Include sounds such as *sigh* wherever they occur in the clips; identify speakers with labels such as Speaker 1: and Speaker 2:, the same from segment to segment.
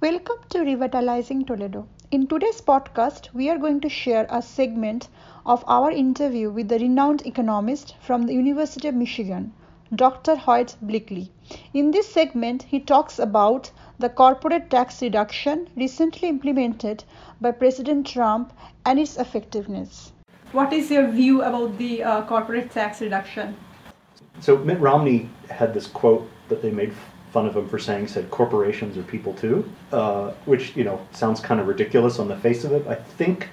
Speaker 1: Welcome to Revitalizing Toledo. In today's podcast, we are going to share a segment of our interview with the renowned economist from the University of Michigan, Dr. Hoyt Bleakley. In this segment, he talks about the corporate tax reduction recently implemented by President Trump and its effectiveness. What is your view about the uh, corporate tax reduction?
Speaker 2: So Mitt Romney had this quote that they made fun of him for saying said corporations are people too, uh, which you know sounds kind of ridiculous on the face of it. I think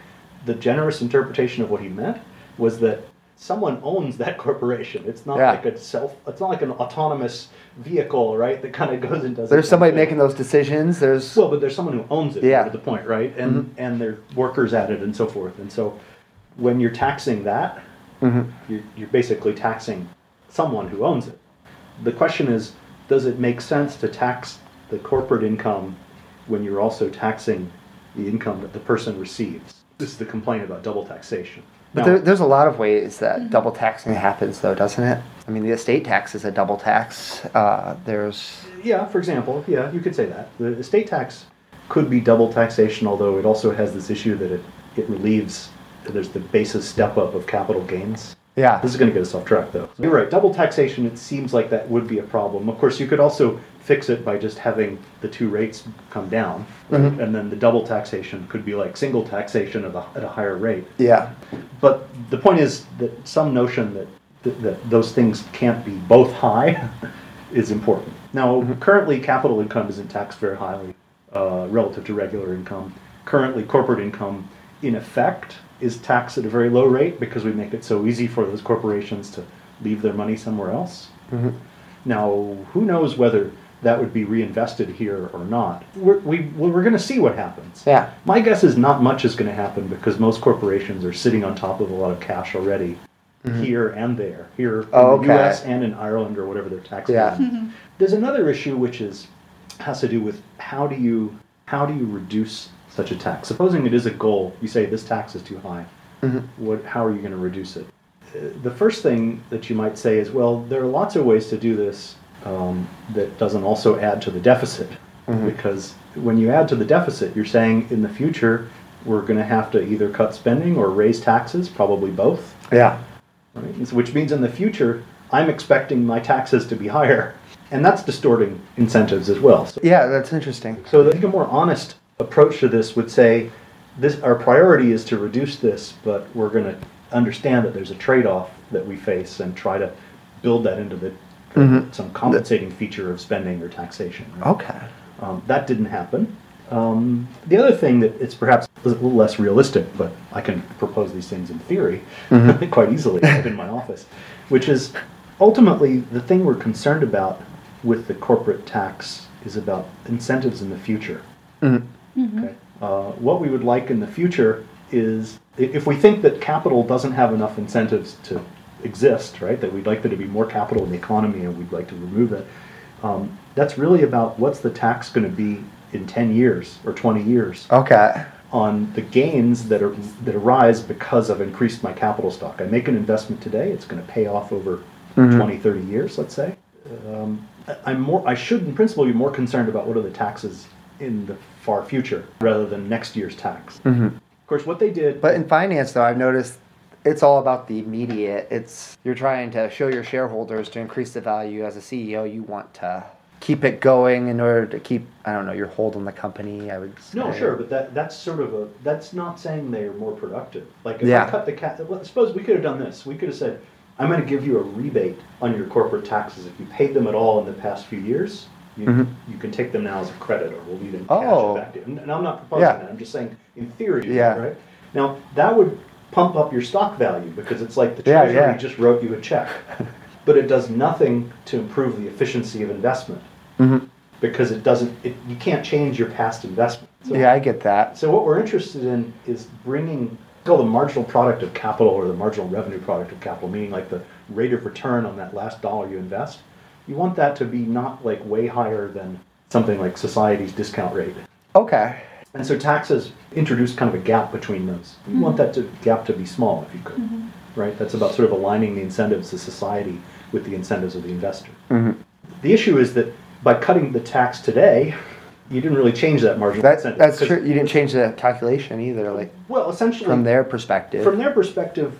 Speaker 2: the generous interpretation of what he meant was that someone owns that corporation. It's not
Speaker 3: Yeah.
Speaker 2: like a self. It's not like an autonomous vehicle, right? That kind of goes and does.
Speaker 3: There's somebody making those decisions. There's
Speaker 2: Well, but there's someone who owns it.
Speaker 3: Yeah.
Speaker 2: Yeah. the point, right? And and they're workers at it and so forth. And so when you're taxing that, you're, you're basically taxing someone who owns it. The question is, does it make sense to tax the corporate income when you're also taxing the income that the person receives? This is the complaint about double taxation.
Speaker 3: but
Speaker 2: Now-
Speaker 3: there, there's a lot of ways that double taxing happens, though, doesn't it? I mean, the estate tax is a double tax. Uh, there's
Speaker 2: Yeah, for example, yeah, you could say that. The estate tax could be double taxation, although it also has this issue that it, it relieves, there's the basis step up of capital gains.
Speaker 3: Yeah,
Speaker 2: This is going to get us off track, though. You're right, double taxation, it seems like that would be a problem. Of course, you could also fix it by just having the two rates come down, right? and then the double taxation could be like single taxation at a, at a higher rate.
Speaker 3: yeah,
Speaker 2: But the point is that some notion that, that, that those things can't be both high *laughs* is important. Now, currently, capital income isn't taxed very highly uh, relative to regular income. Currently, corporate income, in effect, is taxed at a very low rate because we make it so easy for those corporations to leave their money somewhere else. Mm-hmm. Now, who knows whether that would be reinvested here or not? We're, we, well, we're going to see what happens.
Speaker 3: yeah.
Speaker 2: My guess is not much is going to happen because most corporations are sitting on top of a lot of cash already, mm-hmm. here and there, here oh, in
Speaker 3: Oh,
Speaker 2: the
Speaker 3: okay.
Speaker 2: U.S. and in Ireland or whatever their tax.
Speaker 3: Yeah.
Speaker 2: is. Mm-hmm. There's another issue which is has to do with how do you how do you reduce such a tax? Supposing it is a goal, you say this tax is too high. What? How are you going to reduce it? Uh, The first thing that you might say is, well, there are lots of ways to do this um, that doesn't also add to the deficit. Because when you add to the deficit, you're saying in the future we're going to have to either cut spending or raise taxes, probably both.
Speaker 3: Yeah.
Speaker 2: Right? So- Which means in the future, I'm expecting my taxes to be higher. And that's distorting incentives as well. So,
Speaker 3: Yeah, that's interesting.
Speaker 2: so I think a more honest approach to this would say, this our priority is to reduce this, but we're going to understand that there's a trade-off that we face and try to build that into the some compensating feature of spending or taxation. right?
Speaker 3: Okay.
Speaker 2: Um, that didn't happen. Um, the other thing that it's perhaps a little less realistic, but I can propose these things in theory *laughs* quite easily in my office, which is ultimately the thing we're concerned about with the corporate tax is about incentives in the future. Okay. Uh, what we would like in the future is if we think that capital doesn't have enough incentives to exist, right? That we'd like there to be more capital in the economy and we'd like to remove it. Um, that's really about what's the tax going to be in 10 years or 20 years
Speaker 3: Okay.
Speaker 2: on the gains that are that arise because I've increased my capital stock. I make an investment today; it's going to pay off over
Speaker 3: Mm-hmm.
Speaker 2: twenty, thirty 20, 30 years, let's say. Um, I'm more. I should, in principle, be more concerned about what are the taxes in the far future rather than next year's tax. Of course, what they did.
Speaker 3: Mm-hmm. But in finance, though, I've noticed it's all about the immediate. It's you're trying to show your shareholders to increase the value. As a CEO, you want to keep it going in order to keep. I don't know your hold on the company. I would.
Speaker 2: No, sure, but that that's sort of a that's not saying they are more productive. Like if
Speaker 3: Yeah.
Speaker 2: I cut the cat, well, suppose we could have done this. We could have said, "I'm going to give you a rebate on your corporate taxes if you paid them at all in the past few years. You, you can take them now as a credit, or we'll leave it cash
Speaker 3: Mm-hmm. Oh.
Speaker 2: back to you." And, I'm not proposing
Speaker 3: Yeah.
Speaker 2: that. I'm just saying in theory,
Speaker 3: Yeah.
Speaker 2: right? Now that would pump up your stock value because it's like the
Speaker 3: Yeah,
Speaker 2: treasury
Speaker 3: yeah.
Speaker 2: just wrote you a check, *laughs* but it does nothing to improve the efficiency of investment
Speaker 3: Mm-hmm.
Speaker 2: because it doesn't. It, you can't change your past investment. So-
Speaker 3: Yeah, I get that.
Speaker 2: so what we're interested in is bringing called the marginal product of capital or the marginal revenue product of capital, meaning like the rate of return on that last dollar you invest. You want that to be not like way higher than something like society's discount rate.
Speaker 3: Okay.
Speaker 2: And so taxes introduce kind of a gap between those. You mm-hmm. want that to, gap to be small if you could, mm-hmm. right? That's about sort of aligning the incentives of society with the incentives of the investor. Mm-hmm. The issue is that by cutting the tax today, you didn't really change that margin.
Speaker 3: That,
Speaker 2: incentive.
Speaker 3: that's
Speaker 2: 'cause-
Speaker 3: true. You didn't change the calculation either, like
Speaker 2: Well, essentially,
Speaker 3: from their perspective.
Speaker 2: From their perspective,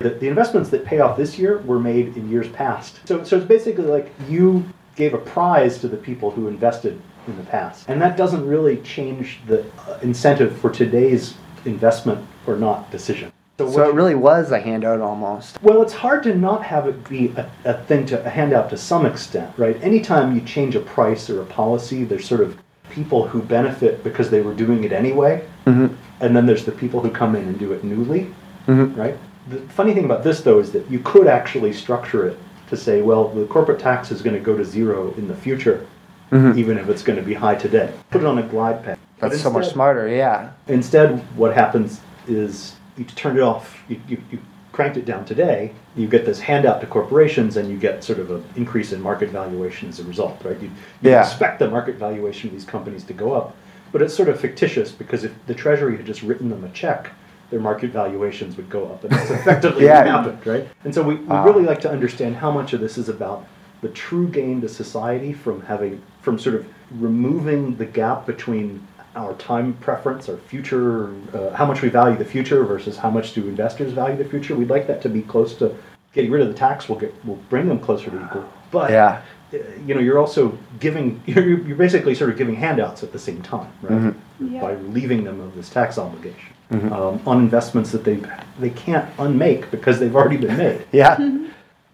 Speaker 2: the, the investments that pay off this year were made in years past. So, so it's basically like you gave a prize to the people who invested in the past. And that doesn't really change the uh, incentive for today's investment or not decision. what
Speaker 3: so it really was a handout almost.
Speaker 2: well, it's hard to not have it be a, a thing to a handout to some extent, right? Anytime you change a price or a policy, there's sort of people who benefit because they were doing it anyway,
Speaker 3: Mm-hmm.
Speaker 2: and then there's the people who come in and do it newly, right? The funny thing about this, though, is that you could actually structure it to say, well, the corporate tax is going to go to zero in the future, even if it's going to be high today. Put it on a glide path.
Speaker 3: Mm-hmm. That's so much smarter. Yeah.
Speaker 2: Instead, what happens is you turn it off, you, you, you cranked it down today, you get this handout to corporations, and you get sort of an increase in market valuation as a result, right? You, you
Speaker 3: Yeah.
Speaker 2: expect the market valuation of these companies to go up, but it's sort of fictitious because if the Treasury had just written them a check, their market valuations would go up, and that's *laughs* effectively
Speaker 3: Yeah.
Speaker 2: what happened, right? And so we, we
Speaker 3: Wow.
Speaker 2: really like to understand how much of this is about the true gain to society from having from sort of removing the gap between our time preference, our future, uh, how much we value the future versus how much do investors value the future. We'd like that to be close to getting rid of the tax. Will get will bring them closer to equal. But
Speaker 3: Yeah.
Speaker 2: uh, you know, you're also giving *laughs* you're, you're basically sort of giving handouts at the same time, right?
Speaker 1: Yeah.
Speaker 2: By relieving them of this tax obligation um, on investments that they they can't unmake because they've already been made. *laughs*
Speaker 3: Yeah.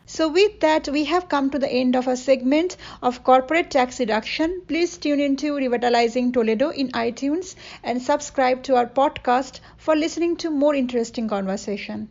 Speaker 1: So, with that, we have come to the end of our segment of corporate tax reduction. Please tune into Revitalizing Toledo in iTunes and subscribe to our podcast for listening to more interesting conversation.